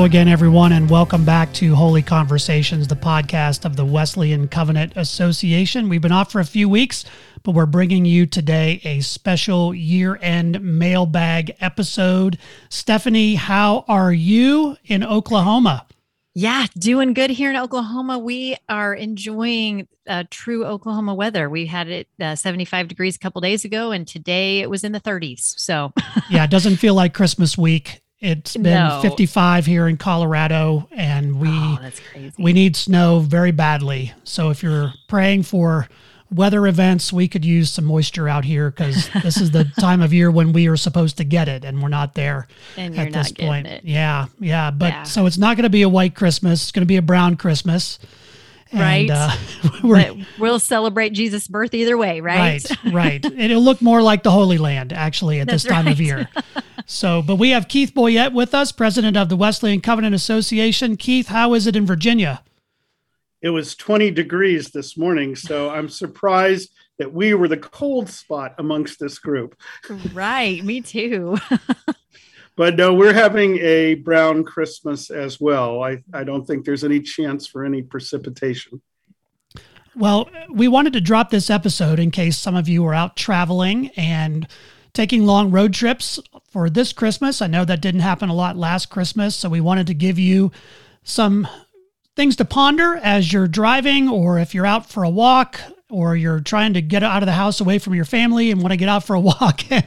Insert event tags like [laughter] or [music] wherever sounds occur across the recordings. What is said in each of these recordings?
Hello again, everyone, and welcome back to Holy Conversations, the podcast of the Wesleyan Covenant Association. We've been off for a few weeks, but we're bringing you today a special year end mailbag episode. Stephanie, how are you in Oklahoma? Yeah, doing good here in Oklahoma. We are enjoying uh, true Oklahoma weather. We had it uh, 75 degrees a couple days ago, and today it was in the 30s. So, yeah, it doesn't feel like Christmas week. It's been no. 55 here in Colorado, and we oh, we need snow very badly. So if you're praying for weather events, we could use some moisture out here because [laughs] this is the time of year when we are supposed to get it, and we're not there and at this point. It. Yeah, yeah. But yeah. so it's not going to be a white Christmas; it's going to be a brown Christmas. And, right. Uh, [laughs] we'll celebrate Jesus' birth either way, right? Right, right. [laughs] It'll look more like the Holy Land, actually, at That's this time right. of year. So, but we have Keith Boyette with us, president of the Wesleyan Covenant Association. Keith, how is it in Virginia? It was 20 degrees this morning, so I'm surprised that we were the cold spot amongst this group. Right, me too. [laughs] but no, we're having a brown Christmas as well. I, I don't think there's any chance for any precipitation. Well, we wanted to drop this episode in case some of you are out traveling and taking long road trips for this Christmas. I know that didn't happen a lot last Christmas, so we wanted to give you some things to ponder as you're driving or if you're out for a walk or you're trying to get out of the house away from your family and want to get out for a [laughs] walk and,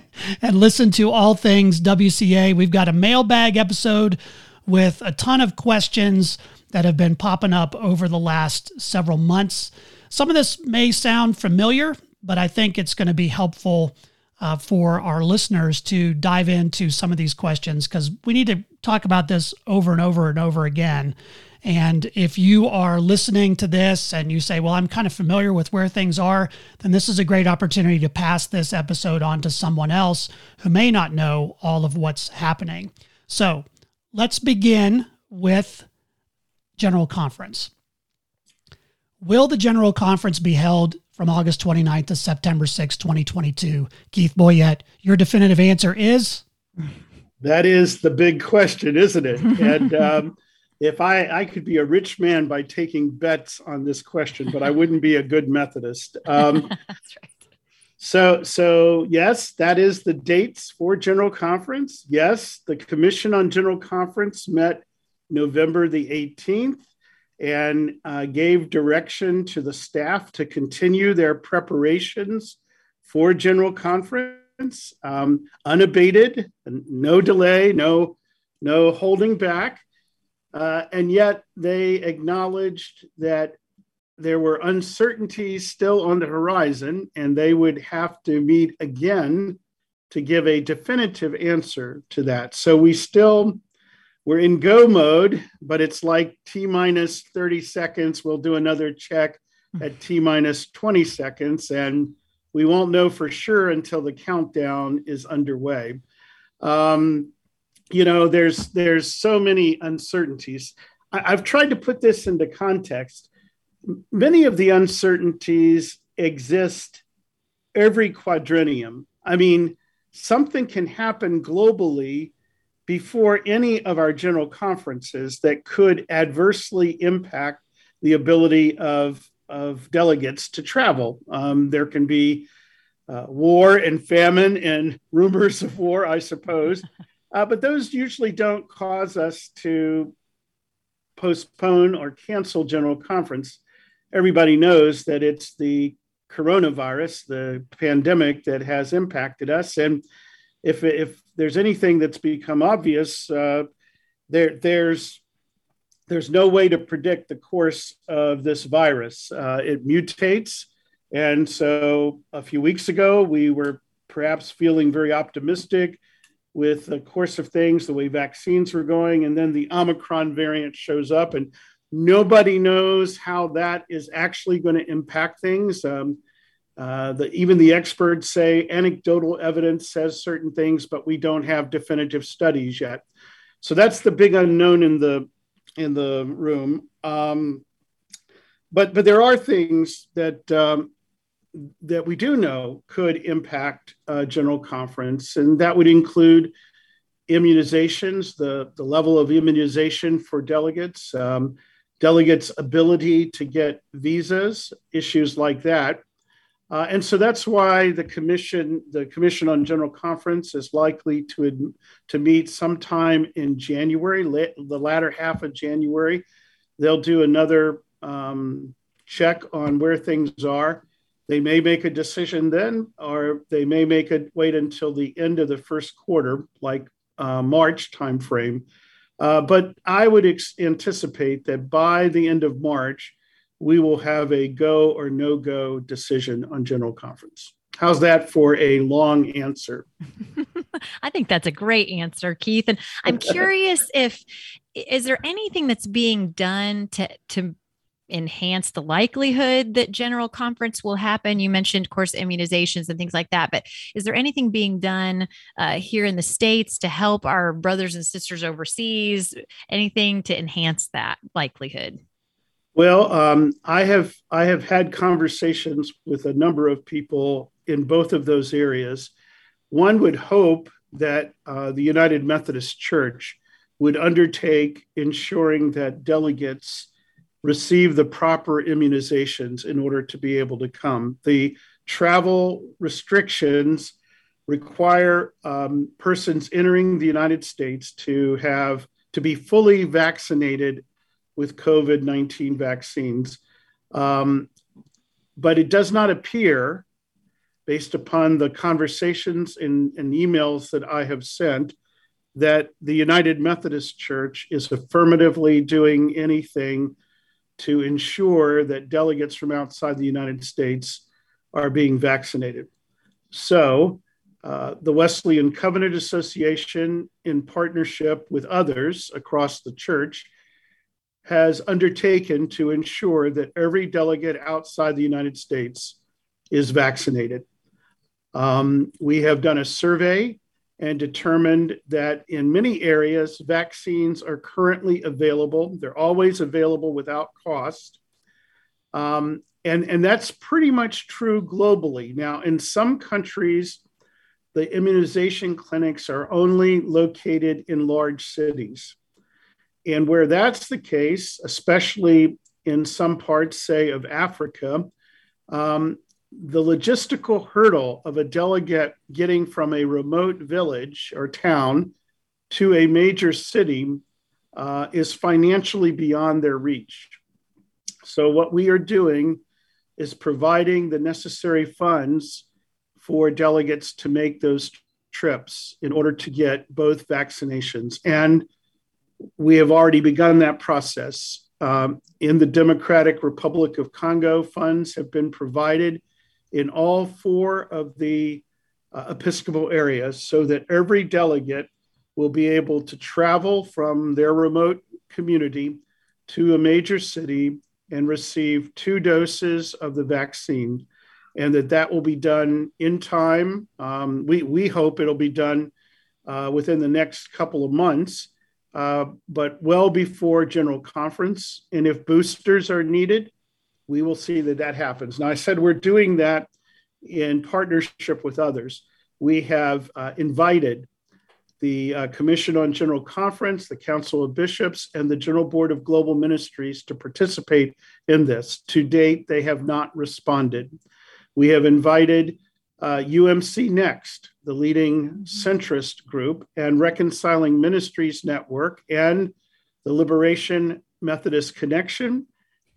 listen to all things WCA. We've got a mailbag episode with a ton of questions that have been popping up over the last several months. Some of this may sound familiar, but I think it's going to be helpful uh, for our listeners to dive into some of these questions because we need to talk about this over and over and over again. And if you are listening to this and you say, Well, I'm kind of familiar with where things are, then this is a great opportunity to pass this episode on to someone else who may not know all of what's happening. So let's begin with General Conference. Will the General Conference be held from August 29th to September 6, 2022? Keith Boyette, your definitive answer is? That is the big question, isn't it? [laughs] And um, if I, I could be a rich man by taking bets on this question, but I wouldn't be a good Methodist. [laughs] Um, That's right. So, so yes, that is the dates for General Conference. Yes, the Commission on General Conference met November the 18th and uh, gave direction to the staff to continue their preparations for General Conference, um, unabated, no delay, no, no holding back. Uh, and yet they acknowledged that there were uncertainties still on the horizon, and they would have to meet again to give a definitive answer to that. So we still we're in go mode, but it's like T minus 30 seconds. We'll do another check at T minus 20 seconds, and we won't know for sure until the countdown is underway. Um, you know, there's there's so many uncertainties. I, I've tried to put this into context. Many of the uncertainties exist every quadrennium. I mean, something can happen globally before any of our general conferences that could adversely impact the ability of, of delegates to travel. Um, there can be uh, war and famine and [laughs] rumors of war, I suppose, [laughs] uh, but those usually don't cause us to postpone or cancel general conference. Everybody knows that it's the coronavirus, the pandemic that has impacted us. And if, if there's anything that's become obvious, uh, there there's there's no way to predict the course of this virus. Uh, it mutates, and so a few weeks ago we were perhaps feeling very optimistic with the course of things, the way vaccines were going, and then the Omicron variant shows up, and nobody knows how that is actually going to impact things. Um, uh, the, even the experts say anecdotal evidence says certain things, but we don't have definitive studies yet. So that's the big unknown in the in the room. Um, but but there are things that um, that we do know could impact a general conference, and that would include immunizations, the, the level of immunization for delegates, um, delegates' ability to get visas, issues like that. Uh, and so that's why the commission, the Commission on General Conference, is likely to to meet sometime in January, the latter half of January. They'll do another um, check on where things are. They may make a decision then, or they may make it wait until the end of the first quarter, like uh, March timeframe. Uh, but I would ex- anticipate that by the end of March, we will have a go or no go decision on General Conference. How's that for a long answer? [laughs] I think that's a great answer, Keith. And I'm [laughs] curious if is there anything that's being done to to enhance the likelihood that general conference will happen you mentioned of course immunizations and things like that but is there anything being done uh, here in the states to help our brothers and sisters overseas anything to enhance that likelihood well um, i have i have had conversations with a number of people in both of those areas one would hope that uh, the united methodist church would undertake ensuring that delegates receive the proper immunizations in order to be able to come. The travel restrictions require um, persons entering the United States to have to be fully vaccinated with COVID 19 vaccines. Um, but it does not appear, based upon the conversations and, and emails that I have sent, that the United Methodist Church is affirmatively doing anything to ensure that delegates from outside the United States are being vaccinated. So, uh, the Wesleyan Covenant Association, in partnership with others across the church, has undertaken to ensure that every delegate outside the United States is vaccinated. Um, we have done a survey and determined that in many areas, vaccines are currently available. They're always available without cost. Um, and, and that's pretty much true globally. Now, in some countries, the immunization clinics are only located in large cities. And where that's the case, especially in some parts, say, of Africa, um, the logistical hurdle of a delegate getting from a remote village or town to a major city uh, is financially beyond their reach. So, what we are doing is providing the necessary funds for delegates to make those trips in order to get both vaccinations. And we have already begun that process. Um, in the Democratic Republic of Congo, funds have been provided in all four of the uh, Episcopal areas so that every delegate will be able to travel from their remote community to a major city and receive two doses of the vaccine and that that will be done in time um, we, we hope it'll be done uh, within the next couple of months uh, but well before general conference and if boosters are needed we will see that that happens. Now, I said we're doing that in partnership with others. We have uh, invited the uh, Commission on General Conference, the Council of Bishops, and the General Board of Global Ministries to participate in this. To date, they have not responded. We have invited uh, UMC Next, the leading centrist group, and Reconciling Ministries Network, and the Liberation Methodist Connection,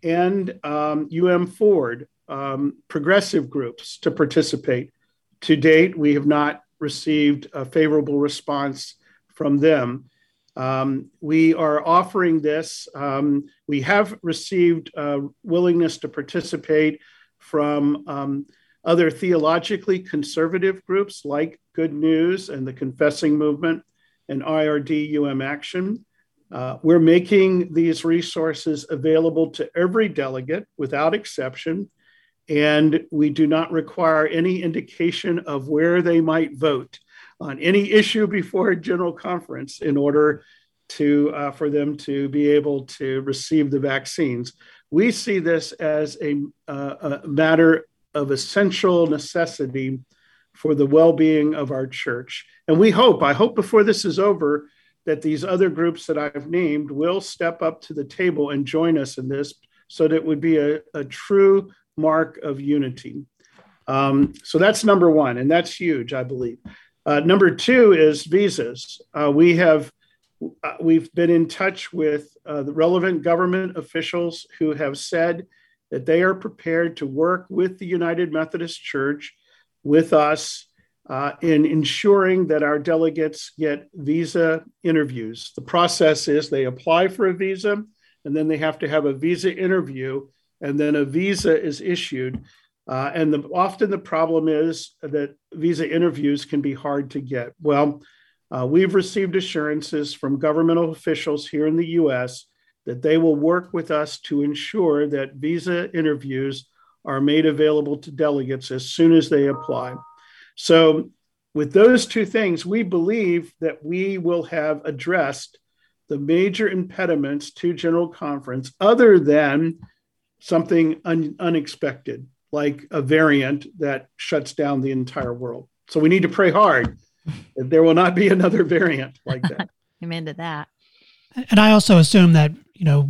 and um, UM Ford um, progressive groups to participate. To date, we have not received a favorable response from them. Um, we are offering this. Um, we have received uh, willingness to participate from um, other theologically conservative groups like Good News and the Confessing Movement and IRD UM Action. Uh, we're making these resources available to every delegate without exception, and we do not require any indication of where they might vote on any issue before general conference in order to uh, for them to be able to receive the vaccines. We see this as a, uh, a matter of essential necessity for the well being of our church. And we hope, I hope before this is over, that these other groups that I've named will step up to the table and join us in this so that it would be a, a true mark of unity. Um, so that's number one, and that's huge, I believe. Uh, number two is visas. Uh, we have uh, we've been in touch with uh, the relevant government officials who have said that they are prepared to work with the United Methodist Church, with us, uh, in ensuring that our delegates get visa interviews. The process is they apply for a visa, and then they have to have a visa interview, and then a visa is issued. Uh, and the, often the problem is that visa interviews can be hard to get. Well, uh, we've received assurances from governmental officials here in the US that they will work with us to ensure that visa interviews are made available to delegates as soon as they apply. So, with those two things, we believe that we will have addressed the major impediments to General Conference other than something un- unexpected, like a variant that shuts down the entire world. So, we need to pray hard that there will not be another variant like that. [laughs] Amen to that. And I also assume that, you know,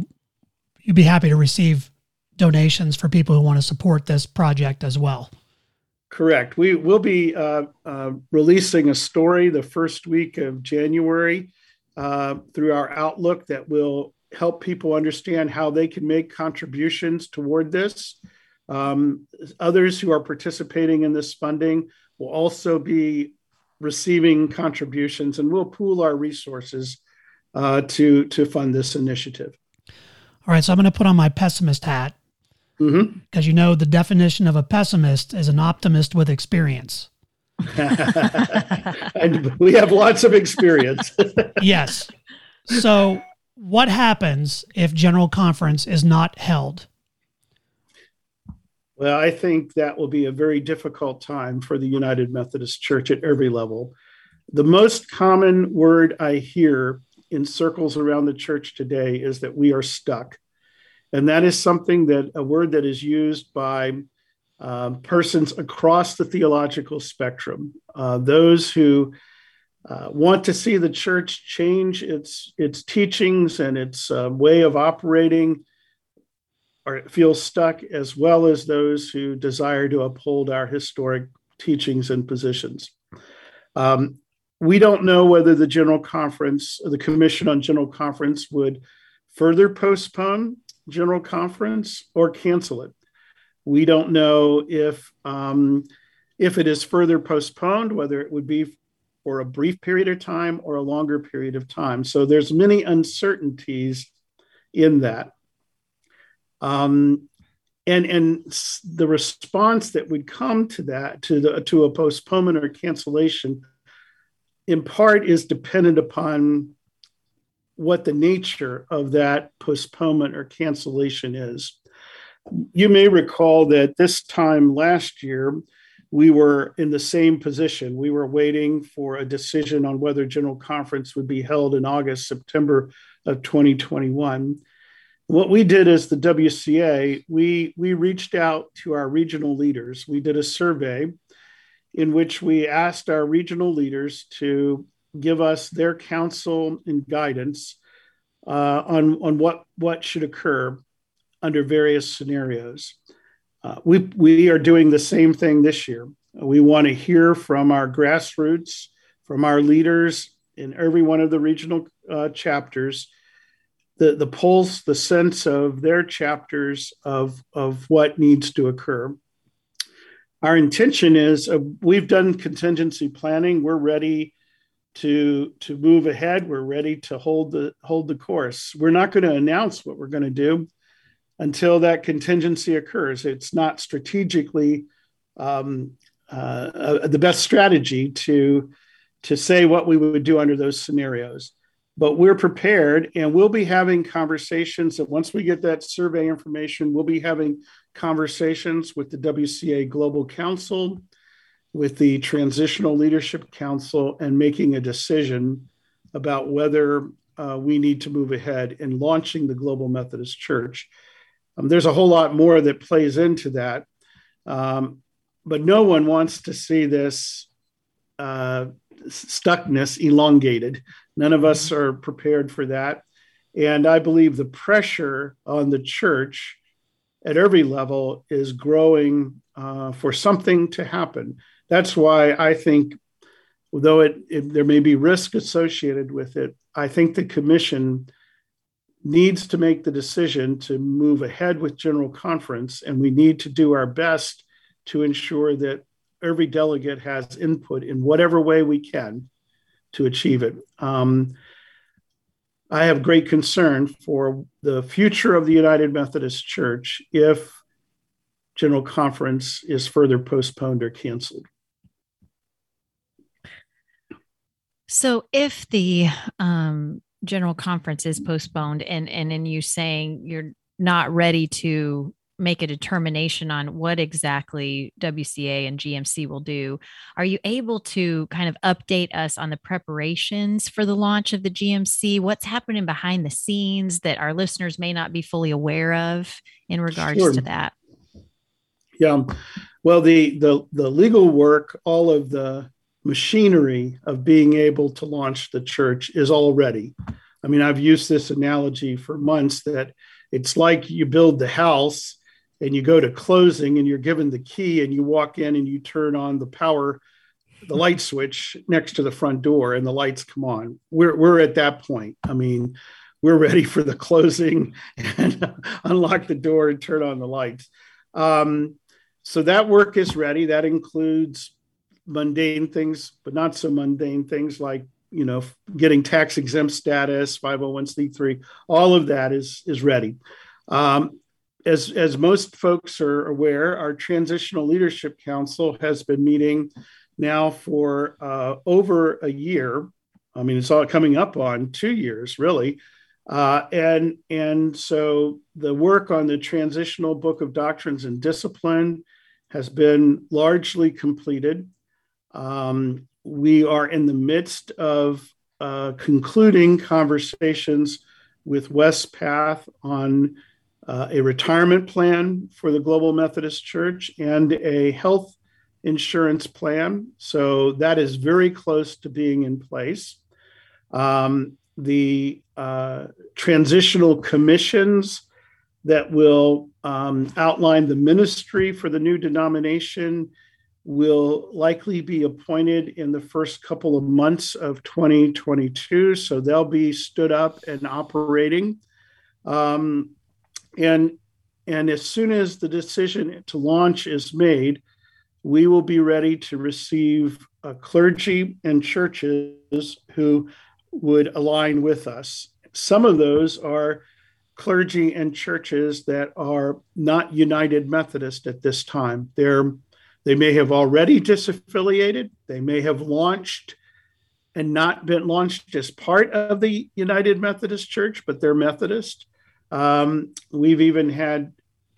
you'd be happy to receive donations for people who want to support this project as well. Correct. We will be uh, uh, releasing a story the first week of January uh, through our Outlook that will help people understand how they can make contributions toward this. Um, others who are participating in this funding will also be receiving contributions, and we'll pool our resources uh, to to fund this initiative. All right, so I'm going to put on my pessimist hat because mm-hmm. you know the definition of a pessimist is an optimist with experience. [laughs] and we have lots of experience. [laughs] yes. So, what happens if General Conference is not held? Well, I think that will be a very difficult time for the United Methodist Church at every level. The most common word I hear in circles around the church today is that we are stuck. And that is something that a word that is used by um, persons across the theological spectrum, uh, those who uh, want to see the church change its its teachings and its uh, way of operating, or feel stuck, as well as those who desire to uphold our historic teachings and positions. Um, we don't know whether the General Conference, the Commission on General Conference, would further postpone General Conference or cancel it. We don't know if um, if it is further postponed, whether it would be for a brief period of time or a longer period of time. So there's many uncertainties in that. Um, and and the response that would come to that to the to a postponement or cancellation in part is dependent upon what the nature of that postponement or cancellation is. You may recall that this time last year, we were in the same position. We were waiting for a decision on whether General Conference would be held in August, September of 2021. What we did as the WCA, we, we reached out to our regional leaders. We did a survey in which we asked our regional leaders to give us their counsel and guidance uh, on, on what, what should occur under various scenarios. Uh, we, we are doing the same thing this year. We want to hear from our grassroots, from our leaders in every one of the regional uh, chapters, the, the pulse, the sense of their chapters of, of what needs to occur our intention is uh, we've done contingency planning. We're ready to to move ahead. We're ready to hold the hold the course. We're not going to announce what we're going to do until that contingency occurs. It's not strategically um, uh, uh, the best strategy to to say what we would do under those scenarios. But we're prepared, and we'll be having conversations. And once we get that survey information, we'll be having conversations with the WCA Global Council, with the Transitional Leadership Council, and making a decision about whether uh, we need to move ahead in launching the Global Methodist Church. Um, there's a whole lot more that plays into that. Um, but no one wants to see this uh, stuckness elongated. None of us are prepared for that. And I believe the pressure on the church at every level is growing uh, for something to happen. That's why I think, though it, it, there may be risk associated with it, I think the commission needs to make the decision to move ahead with general conference, and we need to do our best to ensure that every delegate has input in whatever way we can to achieve it. Um, I have great concern for the future of the United Methodist Church if General Conference is further postponed or canceled. So, if the um, General Conference is postponed, and and in you saying you're not ready to make a determination on what exactly WCA and GMC will do. Are you able to kind of update us on the preparations for the launch of the GMC? What's happening behind the scenes that our listeners may not be fully aware of in regards sure. to that? Yeah. Well, the, the the legal work, all of the machinery of being able to launch the church is all ready. I mean, I've used this analogy for months that it's like you build the house and you go to closing and you're given the key and you walk in and you turn on the power the light switch next to the front door and the lights come on. We're, we're at that point. I mean we're ready for the closing [laughs] and unlock the door and turn on the lights. Um, so that work is ready. That includes mundane things but not so mundane things like you know getting tax exempt status 501c3 all of that is is ready. Um, as, as most folks are aware, our Transitional Leadership Council has been meeting now for uh, over a year. I mean, it's all coming up on two years, really. Uh, and, and so the work on the Transitional Book of Doctrines and Discipline has been largely completed. Um, we are in the midst of uh, concluding conversations with Wespath on uh, a retirement plan for the Global Methodist Church, and a health insurance plan. So that is very close to being in place. Um, the uh, transitional commissions that will um, outline the ministry for the new denomination will likely be appointed in the first couple of months of 2022. So they'll be stood up and operating. Um, and and as soon as the decision to launch is made, we will be ready to receive uh, clergy and churches who would align with us. Some of those are clergy and churches that are not United Methodist at this time. They're they may have already disaffiliated. They may have launched and not been launched as part of the United Methodist Church, but they're Methodist. Um, we've even had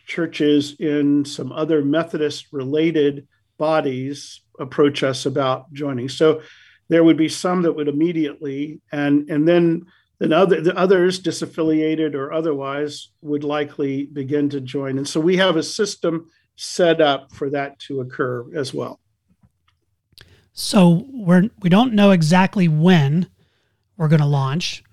churches in some other Methodist related bodies approach us about joining. So there would be some that would immediately, and and then then other the others disaffiliated or otherwise would likely begin to join. And so we have a system set up for that to occur as well. So we're we don't know exactly when we're going to launch.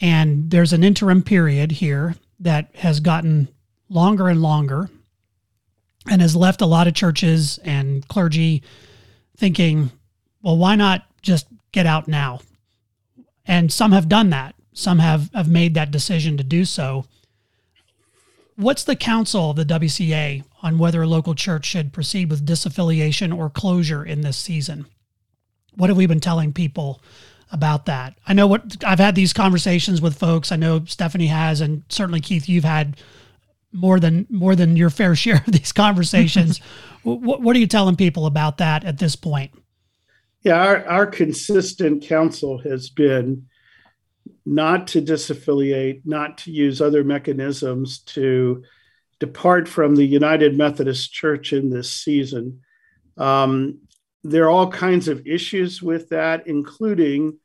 And there's an interim period here that has gotten longer and longer and has left a lot of churches and clergy thinking, well, why not just get out now? And some have done that. Some have, have made that decision to do so. What's the counsel of the WCA on whether a local church should proceed with disaffiliation or closure in this season? What have we been telling people about that. I know what I've had these conversations with folks. I know Stephanie has, and certainly Keith, you've had more than more than your fair [laughs] share of these conversations. [laughs] what, what are you telling people about that at this point? Yeah, our, our consistent counsel has been not to disaffiliate, not to use other mechanisms to depart from the United Methodist Church in this season. Um, there are all kinds of issues with that, including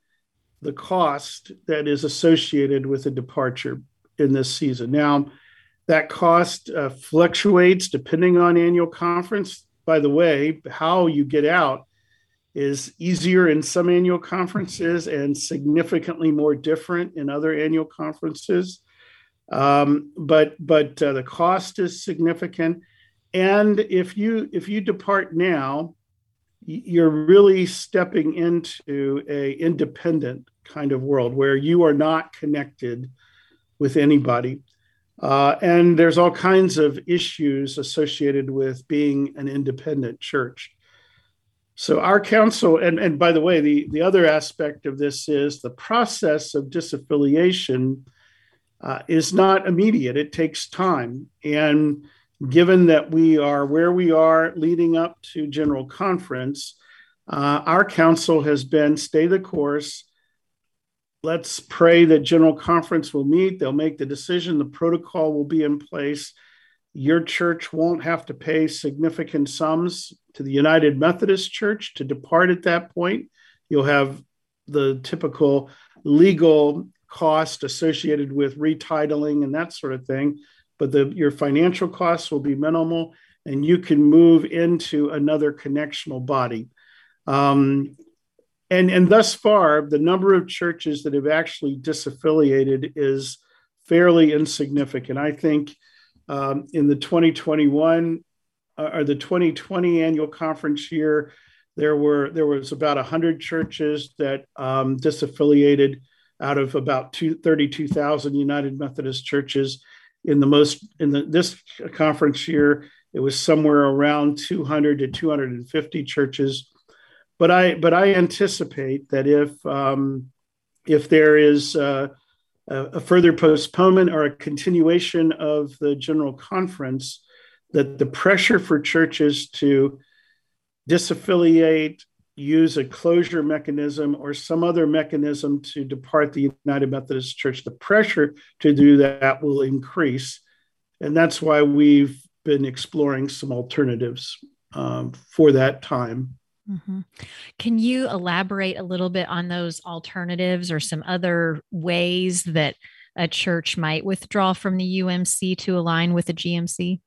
the cost that is associated with a departure in this season. Now, that cost uh, fluctuates depending on annual conference. by the way, how you get out is easier in some annual conferences and significantly more different in other annual conferences. Um, but but uh, the cost is significant, and if you if you depart now, you're really stepping into a independent kind of world where you are not connected with anybody. Uh, and there's all kinds of issues associated with being an independent church. So our council, and, and by the way, the, the other aspect of this is the process of disaffiliation uh, is not immediate. It takes time. And given that we are where we are leading up to General Conference, uh, our council has been stay the course. Let's pray that General Conference will meet. They'll make the decision. The protocol will be in place. Your church won't have to pay significant sums to the United Methodist Church to depart at that point. You'll have the typical legal cost associated with retitling and that sort of thing, but the, your financial costs will be minimal and you can move into another connectional body. Um, and, and thus far, the number of churches that have actually disaffiliated is fairly insignificant. I think um, in the 2021 uh, or the 2020 annual conference year, there were there was about 100 churches that um, disaffiliated out of about 32,000 United Methodist churches. In the most in the this conference year, it was somewhere around 200 to 250 churches. But I but I anticipate that if um, if there is uh, a further postponement or a continuation of the general conference, that the pressure for churches to disaffiliate use a closure mechanism or some other mechanism to depart the United Methodist Church, the pressure to do that will increase. And that's why we've been exploring some alternatives um, for that time. Mm-hmm. Can you elaborate a little bit on those alternatives or some other ways that a church might withdraw from the UMC to align with the GMC?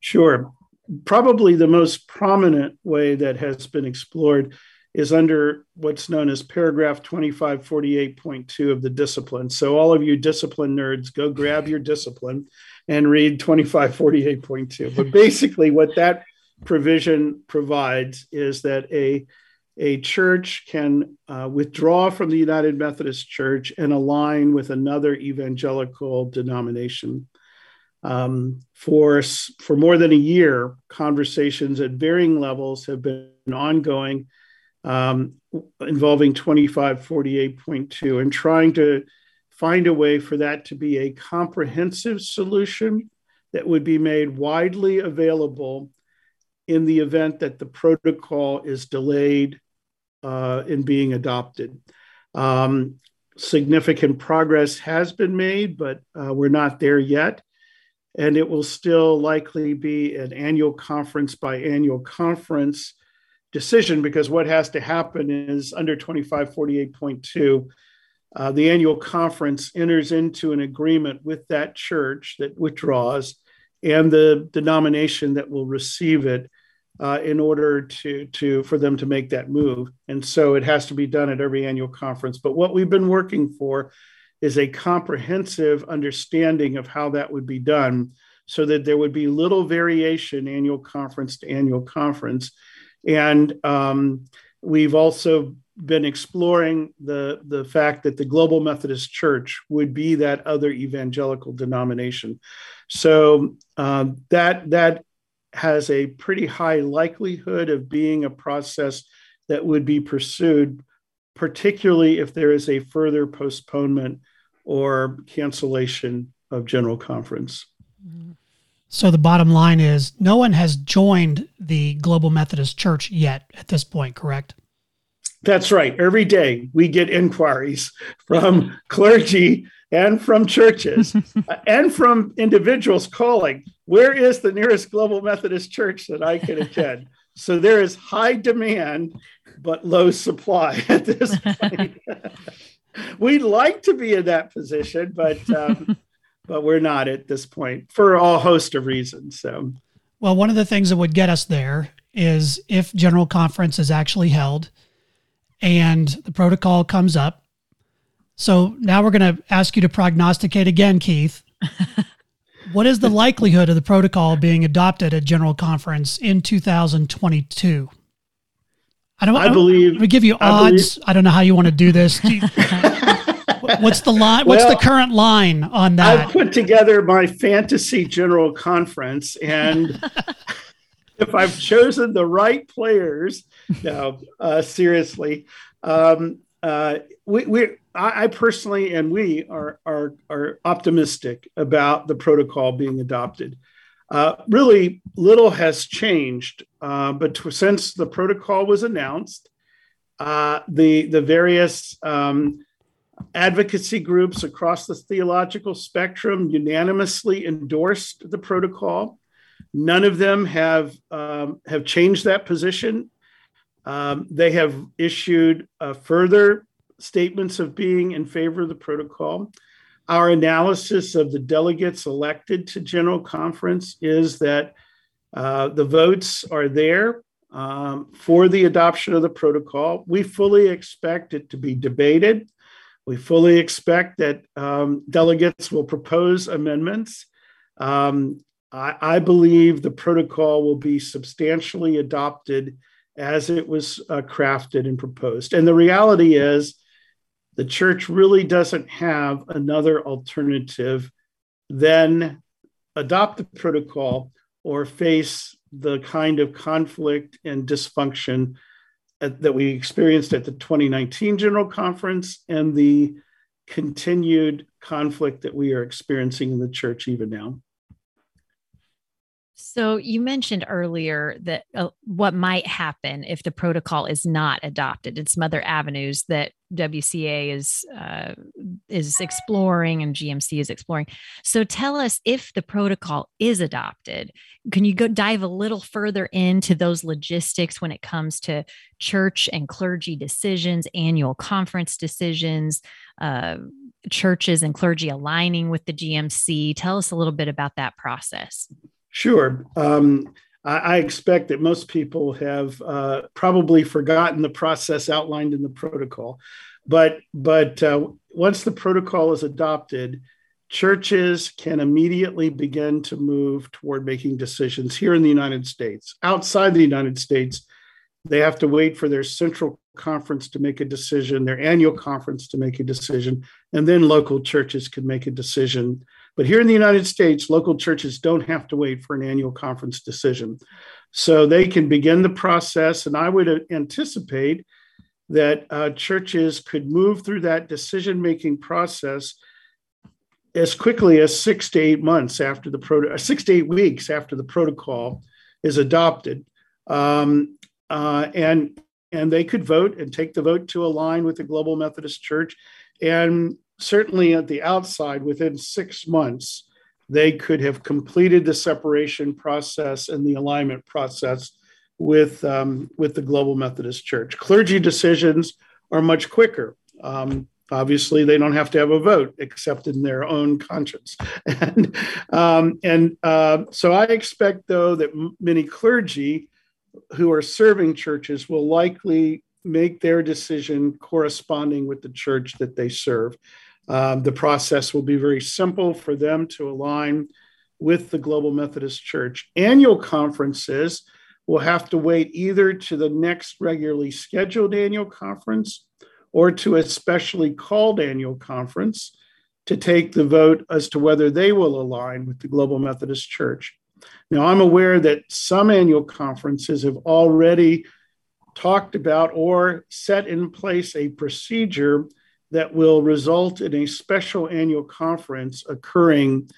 Sure probably the most prominent way that has been explored is under what's known as paragraph 2548.2 of the discipline. So, all of you discipline nerds, go grab your discipline and read 2548.2. But basically, what that provision provides is that a, a church can uh, withdraw from the United Methodist Church and align with another evangelical denomination. Um, for, for more than a year, conversations at varying levels have been ongoing um, involving 2548.2 and trying to find a way for that to be a comprehensive solution that would be made widely available in the event that the protocol is delayed uh, in being adopted. Um, significant progress has been made, but uh, we're not there yet and it will still likely be an annual conference by annual conference decision because what has to happen is under 2548.2 uh, the annual conference enters into an agreement with that church that withdraws and the denomination that will receive it uh, in order to, to for them to make that move. And so it has to be done at every annual conference. But what we've been working for is a comprehensive understanding of how that would be done so that there would be little variation annual conference to annual conference. And um, we've also been exploring the, the fact that the Global Methodist Church would be that other evangelical denomination. So um, that, that has a pretty high likelihood of being a process that would be pursued particularly if there is a further postponement or cancellation of general conference. So the bottom line is no one has joined the Global Methodist Church yet at this point, correct? That's right. Every day we get inquiries from clergy and from churches [laughs] and from individuals calling, where is the nearest Global Methodist Church that I can attend? so there is high demand but low supply [laughs] at this point. [laughs] We'd like to be in that position, but um, [laughs] but we're not at this point for a host of reasons. So. Well, one of the things that would get us there is if General Conference is actually held and the protocol comes up. So now we're going to ask you to prognosticate again, Keith. what is the likelihood of the protocol being adopted at General Conference in 2022? I don't. I, believe. We give you odds. I, believe, I, don't know how you want to do this. [laughs] what's the line? What's well, the current line on that? I put together my fantasy general conference, and [laughs] if I've chosen the right players, no, uh, seriously, um, uh, we, we I, I, personally and we are, are are optimistic about the protocol being adopted. Uh, really, little has changed, uh, but since the protocol was announced, uh, the the various um, advocacy groups across the theological spectrum unanimously endorsed the protocol. None of them have um, have changed that position. Um, they have issued uh, further statements of being in favor of the protocol. Our analysis of the delegates elected to General Conference is that uh, the votes are there um, for the adoption of the protocol. We fully expect it to be debated. We fully expect that um, delegates will propose amendments. Um, I, I, believe the protocol will be substantially adopted as it was uh, crafted and proposed. And the reality is, the church really doesn't have another alternative than adopt the protocol or face the kind of conflict and dysfunction at, that we experienced at the 2019 General Conference and the continued conflict that we are experiencing in the church even now. So you mentioned earlier that uh, what might happen if the protocol is not adopted and some other avenues that WCA is uh, is exploring and GMC is exploring. So tell us if the protocol is adopted. Can you go dive a little further into those logistics when it comes to church and clergy decisions, annual conference decisions, uh, churches and clergy aligning with the GMC? Tell us a little bit about that process. Sure. Um, I, I, expect that most people have uh, probably forgotten the process outlined in the protocol, but but uh, once the protocol is adopted, churches can immediately begin to move toward making decisions here in the United States. Outside the United States, they have to wait for their central conference to make a decision, their annual conference to make a decision, and then local churches can make a decision but here in the United States, local churches don't have to wait for an annual conference decision. So they can begin the process. And I would anticipate that uh, churches could move through that decision making process as quickly as six to eight months after the pro- uh, six to eight weeks after the protocol is adopted. Um, uh, and and they could vote and take the vote to align with the Global Methodist Church. And certainly at the outside, within six months, they could have completed the separation process and the alignment process with, um, with the Global Methodist Church. Clergy decisions are much quicker. Um, obviously, they don't have to have a vote except in their own conscience. [laughs] and um, and uh, so I expect, though, that m- many clergy who are serving churches will likely make their decision corresponding with the church that they serve. Um, the process will be very simple for them to align with the Global Methodist Church. Annual conferences will have to wait either to the next regularly scheduled annual conference or to a specially called annual conference to take the vote as to whether they will align with the Global Methodist Church. Now, I'm aware that some annual conferences have already talked about or set in place a procedure that will result in a special annual conference occurring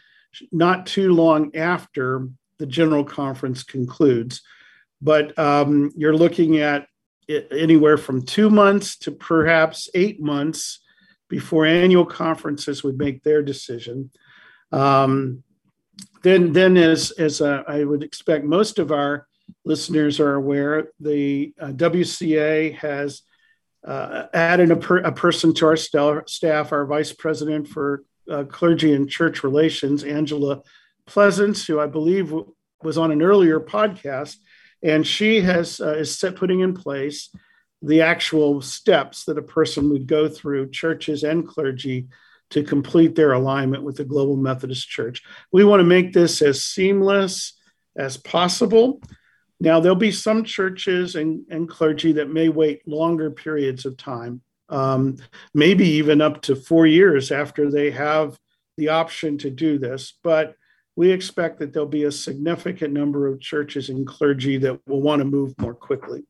not too long after the general conference concludes. But um, you're looking at anywhere from two months to perhaps eight months before annual conferences would make their decision. Um, then, then as, as uh, I would expect most of our listeners are aware, the uh, WCA has uh, added a, per, a, person to our staff, our vice president for uh, clergy and church relations, Angela Pleasants, who I believe was on an earlier podcast, and she has uh, is set putting in place the actual steps that a person would go through, churches and clergy, to complete their alignment with the Global Methodist Church. We want to make this as seamless as possible. Now, there'll be some churches and, and clergy that may wait longer periods of time, um, maybe even up to four years after they have the option to do this. But we expect that there'll be a significant number of churches and clergy that will want to move more quickly.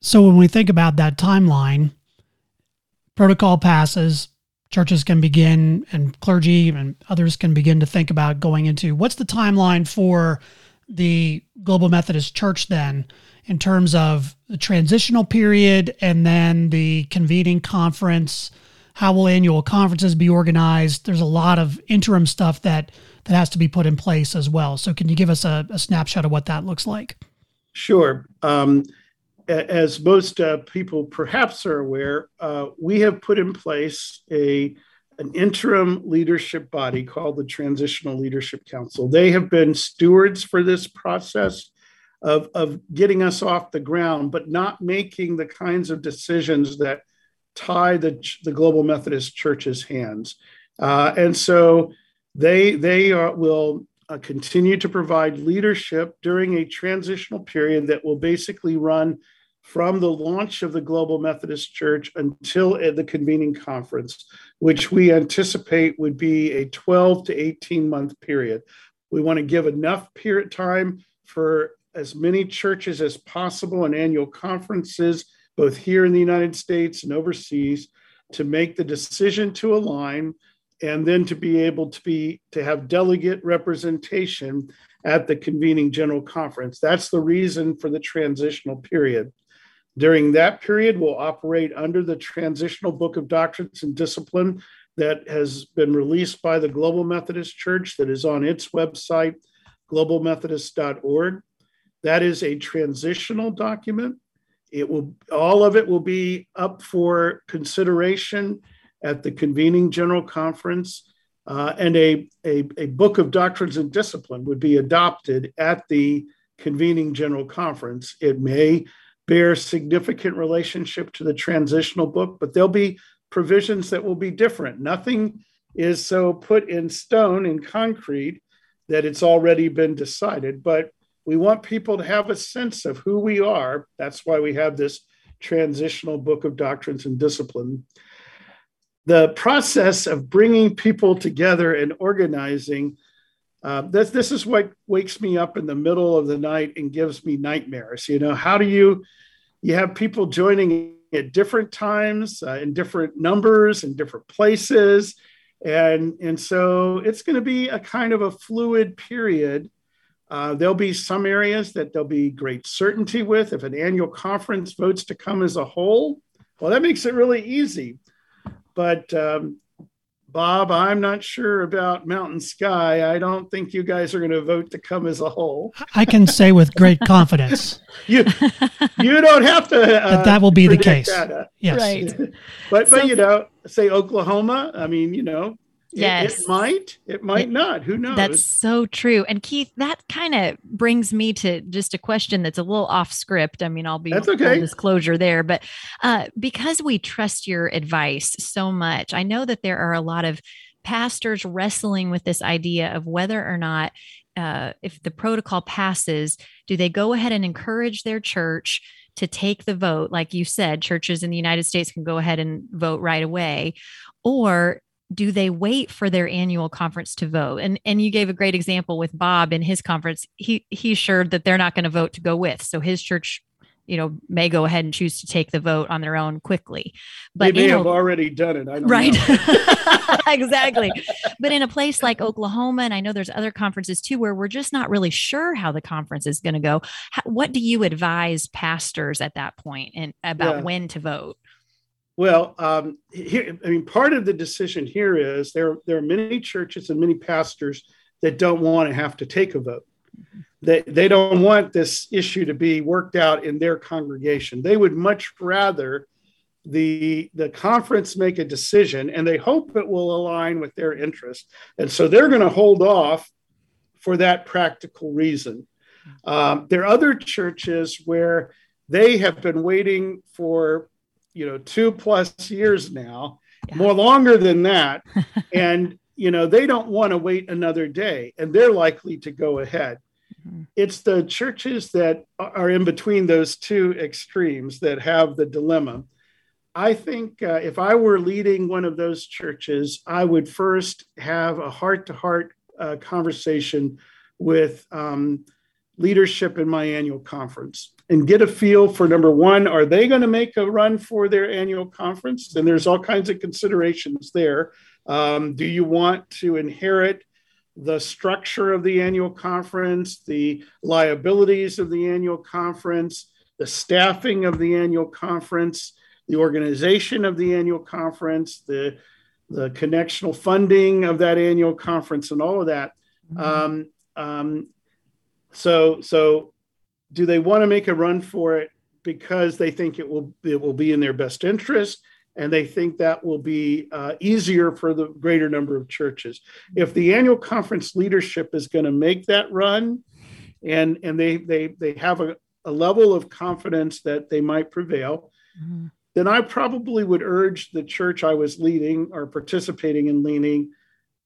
So, when we think about that timeline, protocol passes, churches can begin and clergy and others can begin to think about going into what's the timeline for the Global Methodist Church then in terms of the transitional period and then the convening conference how will annual conferences be organized? There's a lot of interim stuff that that has to be put in place as well. So can you give us a, a snapshot of what that looks like? Sure. Um, as most uh, people perhaps are aware, uh, we have put in place a an interim leadership body called the Transitional Leadership Council. They have been stewards for this process of, of getting us off the ground, but not making the kinds of decisions that tie the, the Global Methodist Church's hands. Uh, and so they, they are, will uh, continue to provide leadership during a transitional period that will basically run from the launch of the Global Methodist Church until eh, the convening conference, which we anticipate would be a 12 to 18 month period. We want to give enough period time for as many churches as possible and annual conferences, both here in the United States and overseas, to make the decision to align and then to be able to be to have delegate representation at the convening general conference. That's the reason for the transitional period. During that period, we'll operate under the transitional book of doctrines and discipline that has been released by the Global Methodist Church, that is on its website, globalmethodist.org. That is a transitional document. It will all of it will be up for consideration at the convening general conference, uh, and a, a, a book of doctrines and discipline would be adopted at the convening general conference. It may bear significant relationship to the transitional book, but there'll be provisions that will be different. Nothing is so put in stone in concrete that it's already been decided, but we want people to have a sense of who we are. That's why we have this transitional book of doctrines and discipline. The process of bringing people together and organizing uh, this this is what wakes me up in the middle of the night and gives me nightmares. You know, how do you you have people joining at different times uh, in different numbers in different places, and and so it's going to be a kind of a fluid period. Uh, there'll be some areas that there'll be great certainty with. If an annual conference votes to come as a whole, well, that makes it really easy. But um, Bob, I'm not sure about Mountain Sky. I don't think you guys are going to vote to come as a whole. I can say with great [laughs] confidence. you you don't have to. Uh, that that will be the case. That, uh, yes. Right. but so, but you know, say Oklahoma. I mean, you know, Yes. It, it might, it might it, not. Who knows? That's so true. And Keith, that kind of brings me to just a question that's a little off script. I mean, I'll be that's okay. disclosure there, but uh, because we trust your advice so much, I know that there are a lot of pastors wrestling with this idea of whether or not uh, if the protocol passes, do they go ahead and encourage their church to take the vote? Like you said, churches in the United States can go ahead and vote right away. Or do they wait for their annual conference to vote? And and you gave a great example with bob in his conference. He he's sure that they're not going to vote to go with so his church you know may go ahead and choose to take the vote on their own quickly. But they may have already done it right. [laughs] [laughs] exactly. But in a place like oklahoma and i know there's other conferences too where we're just not really sure how the conference is going to go how, what do you advise pastors at that point and about yeah. when to vote well, um, here, I mean, part of the decision here is there, there are many churches and many pastors that don't want to have to take a vote. They, they don't want this issue to be worked out in their congregation. They would much rather the, the conference make a decision and they hope it will align with their interest. And so they're going to hold off for that practical reason. Um, there are other churches where they have been waiting for you know two plus years now, yeah. more longer than that, [laughs] and you know they don't want to wait another day, and they're likely to go ahead. Mm-hmm. It's the churches that are in between those two extremes that have the dilemma. I think uh, if I were leading one of those churches, I would first have a heart to heart conversation with um, leadership in my annual conference and get a feel for number one, are they going to make a run for their annual conference? And there's all kinds of considerations there. Um, do you want to inherit the structure of the annual conference, the liabilities of the annual conference, the staffing of the annual conference, the organization of the annual conference, the, the connectional funding of that annual conference, and all of that. Mm-hmm. Um, um, so, so do they want to make a run for it because they think it will it will be in their best interest? and they think that will be uh, easier for the greater number of churches. If the annual conference leadership is going to make that run, and and they they they have a, a level of confidence that they might prevail, mm-hmm. then I probably would urge the church I was leading or participating in leading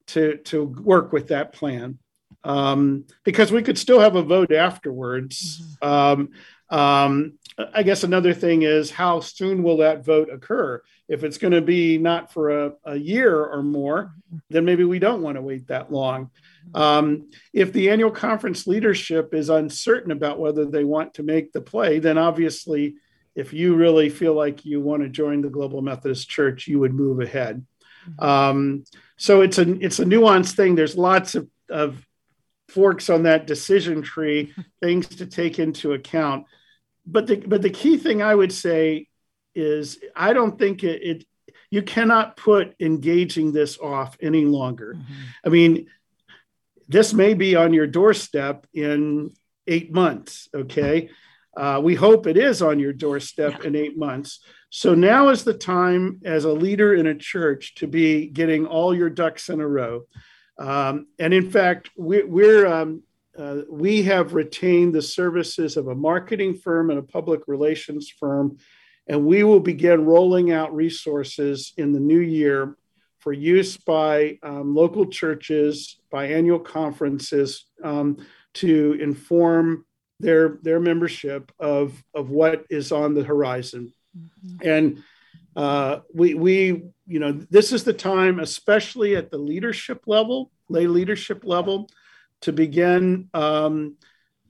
to to work with that plan. Um, because we could still have a vote afterwards. Mm-hmm. Um, um, I guess another thing is how soon will that vote occur? If it's going to be not for a, a year or more, then maybe we don't want to wait that long. Um, if the annual conference leadership is uncertain about whether they want to make the play, then obviously, if you really feel like you want to join the Global Methodist Church, you would move ahead. Um, so it's a it's a nuanced thing. There's lots of, of forks on that decision tree, [laughs] things to take into account but the but the key thing I would say is I don't think it, it you cannot put engaging this off any longer. Mm-hmm. I mean, this may be on your doorstep in eight months. Okay. Uh, we hope it is on your doorstep in eight months. So now is the time as a leader in a church to be getting all your ducks in a row. Um, and in fact, we, we're, um, uh, we have retained the services of a marketing firm and a public relations firm, and we will begin rolling out resources in the new year for use by um, local churches, by annual conferences um, to inform their, their membership of, of what is on the horizon. Mm-hmm. And uh, we, we, you know, this is the time, especially at the leadership level, lay leadership level, to begin, um,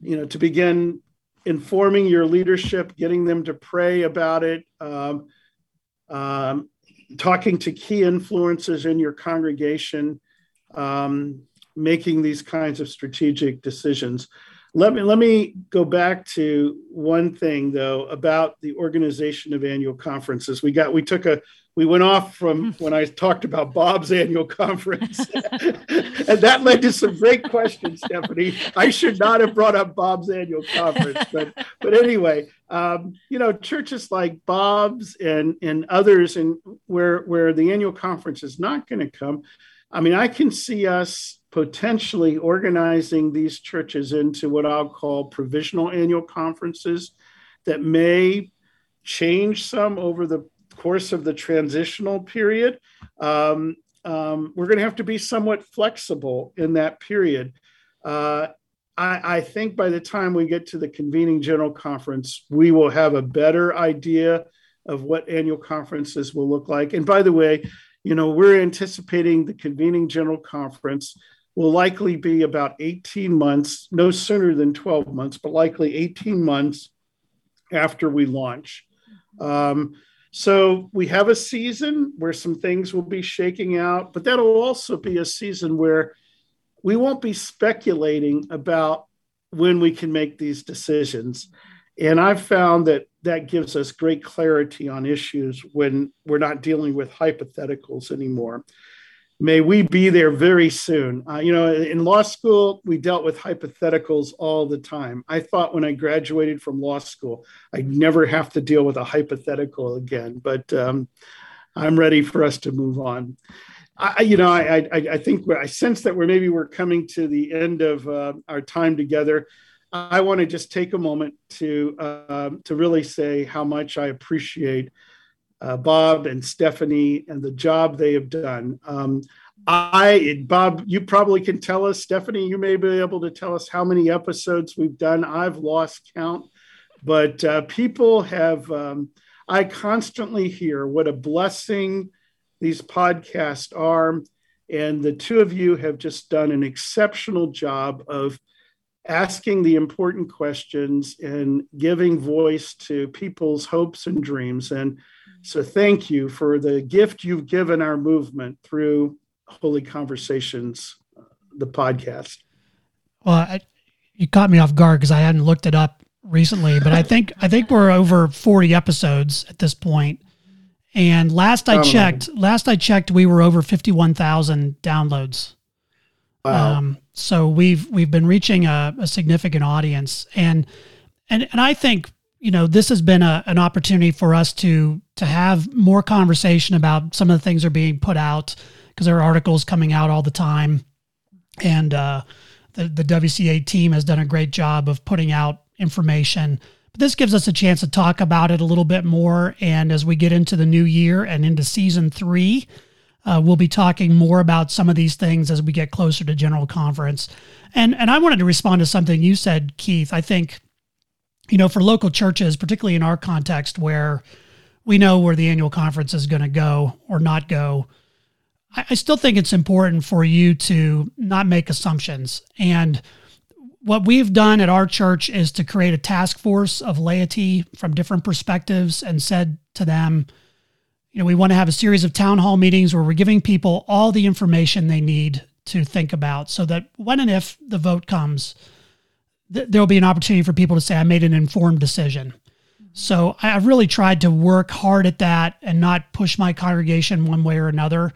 you know, to begin informing your leadership, getting them to pray about it, um, um, talking to key influences in your congregation, um, making these kinds of strategic decisions. Let me let me go back to one thing though about the organization of annual conferences. We got we took a we went off from [laughs] when I talked about Bob's annual conference, [laughs] and that led to some great questions, Stephanie. I should not have brought up Bob's annual conference, but but anyway, um, you know, churches like Bob's and and others, and where where the annual conference is not going to come. I mean, I can see us potentially organizing these churches into what I'll call provisional annual conferences that may change some over the course of the transitional period, um, um, we're going to have to be somewhat flexible in that period. Uh, I, I, think by the time we get to the convening general conference, we will have a better idea of what annual conferences will look like. And by the way, you know, we're anticipating the convening general conference will likely be about 18 months, no sooner than 12 months, but likely 18 months after we launch. Um, so we have a season where some things will be shaking out, but that'll also be a season where we won't be speculating about when we can make these decisions. And I've found that that gives us great clarity on issues when we're not dealing with hypotheticals anymore. May we be there very soon. Uh, you know, in law school, we dealt with hypotheticals all the time. I thought when I graduated from law school, I'd never have to deal with a hypothetical again, but um, I'm ready for us to move on. I, you know, I, I, I think I sense that we're maybe we're coming to the end of uh, our time together. I want to just take a moment to uh, to really say how much I appreciate uh, Bob and Stephanie and the job they have done. Um, I, Bob, you probably can tell us. Stephanie, you may be able to tell us how many episodes we've done. I've lost count, but uh, people have. Um, I constantly hear what a blessing these podcasts are. And the two of you have just done an exceptional job of asking the important questions and giving voice to people's hopes and dreams. And so, thank you for the gift you've given our movement through Holy Conversations, the podcast. Well, I, you caught me off guard because I hadn't looked it up recently, but I think I think we're over 40 episodes at this point. And last I oh checked, last I checked, we were over 51,000 downloads. Wow. Um, so we've we've been reaching a, a, significant audience, and and and I think you know this has been a, an opportunity for us to to have more conversation about some of the things that are being put out because there are articles coming out all the time, and uh, the the WCA team has done a great job of putting out information. But this gives us a chance to talk about it a little bit more, and as we get into the new year and into season three uh, we'll be talking more about some of these things as we get closer to General Conference. And and I wanted to respond to something you said, Keith. I think, you know, for local churches, particularly in our context where we know where the annual conference is going to go or not go, I, I still think it's important for you to not make assumptions. And what we've done at our church is to create a task force of laity from different perspectives and said to them, you know, we want to have a series of town hall meetings where we're giving people all the information they need to think about so that when and if the vote comes, th- there will be an opportunity for people to say, I made an informed decision. So I've really tried to work hard at that and not push my congregation one way or another.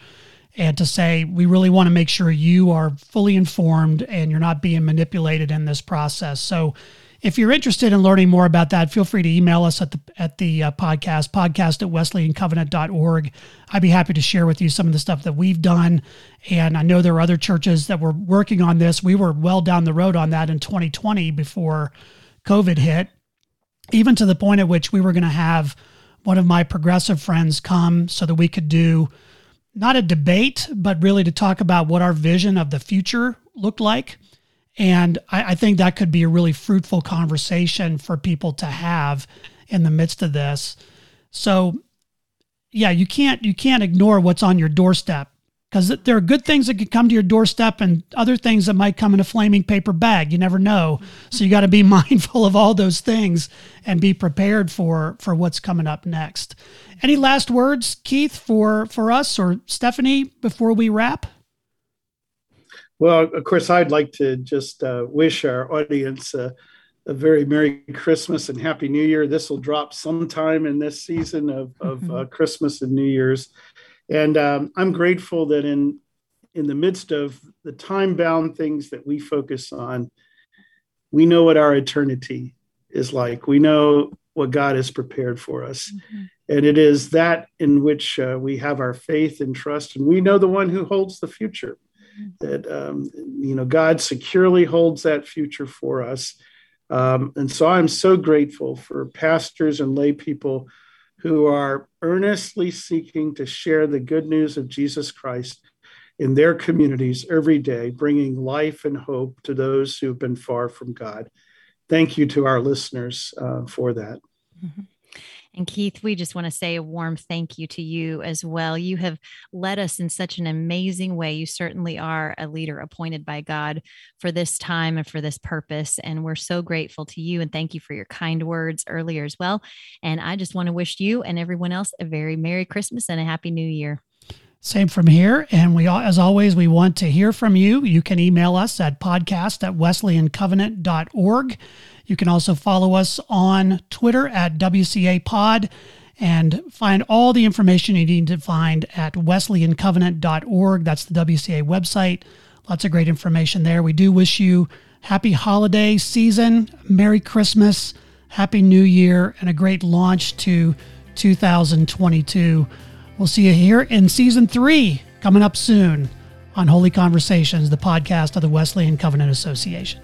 And to say, we really want to make sure you are fully informed and you're not being manipulated in this process. So if you're interested in learning more about that, feel free to email us at the at the uh, podcast, podcast at wesleyancovenant.org. I'd be happy to share with you some of the stuff that we've done. And I know there are other churches that were working on this. We were well down the road on that in 2020 before COVID hit, even to the point at which we were going to have one of my progressive friends come so that we could do not a debate, but really to talk about what our vision of the future looked like and I, I, think that could be a really fruitful conversation for people to have in the midst of this. So yeah, you can't you can't ignore what's on your doorstep because there are good things that could come to your doorstep and other things that might come in a flaming paper bag. You never know. So you got to be [laughs] mindful of all those things and be prepared for for what's coming up next. Any last words, Keith, for for us or Stephanie before we wrap? Well, of course, I'd like to just uh, wish our audience uh, a very Merry Christmas and Happy New Year. This will drop sometime in this season of, of mm-hmm. uh, Christmas and New Year's. And um, I'm grateful that in, in the midst of the time bound things that we focus on, we know what our eternity is like. We know what God has prepared for us. Mm-hmm. And it is that in which uh, we have our faith and trust, and we know the one who holds the future that um, you know God securely holds that future for us. Um, and so I'm so grateful for pastors and lay people who are earnestly seeking to share the good news of Jesus Christ in their communities every day, bringing life and hope to those who've been far from God. Thank you to our listeners uh, for that. Mm-hmm. And Keith, we just want to say a warm thank you to you as well. You have led us in such an amazing way. You certainly are a leader appointed by God for this time and for this purpose. And we're so grateful to you. And thank you for your kind words earlier as well. And I just want to wish you and everyone else a very Merry Christmas and a Happy New Year. Same from here. And we, as always, we want to hear from you. You can email us at podcast at wesleyancovenant.org. You can also follow us on Twitter at WCA Pod and find all the information you need to find at wesleyancovenant.org. That's the WCA website. Lots of great information there. We do wish you happy holiday season, Merry Christmas, Happy New Year, and a great launch to 2022. We'll see you here in season three coming up soon on Holy Conversations, the podcast of the Wesleyan Covenant Association.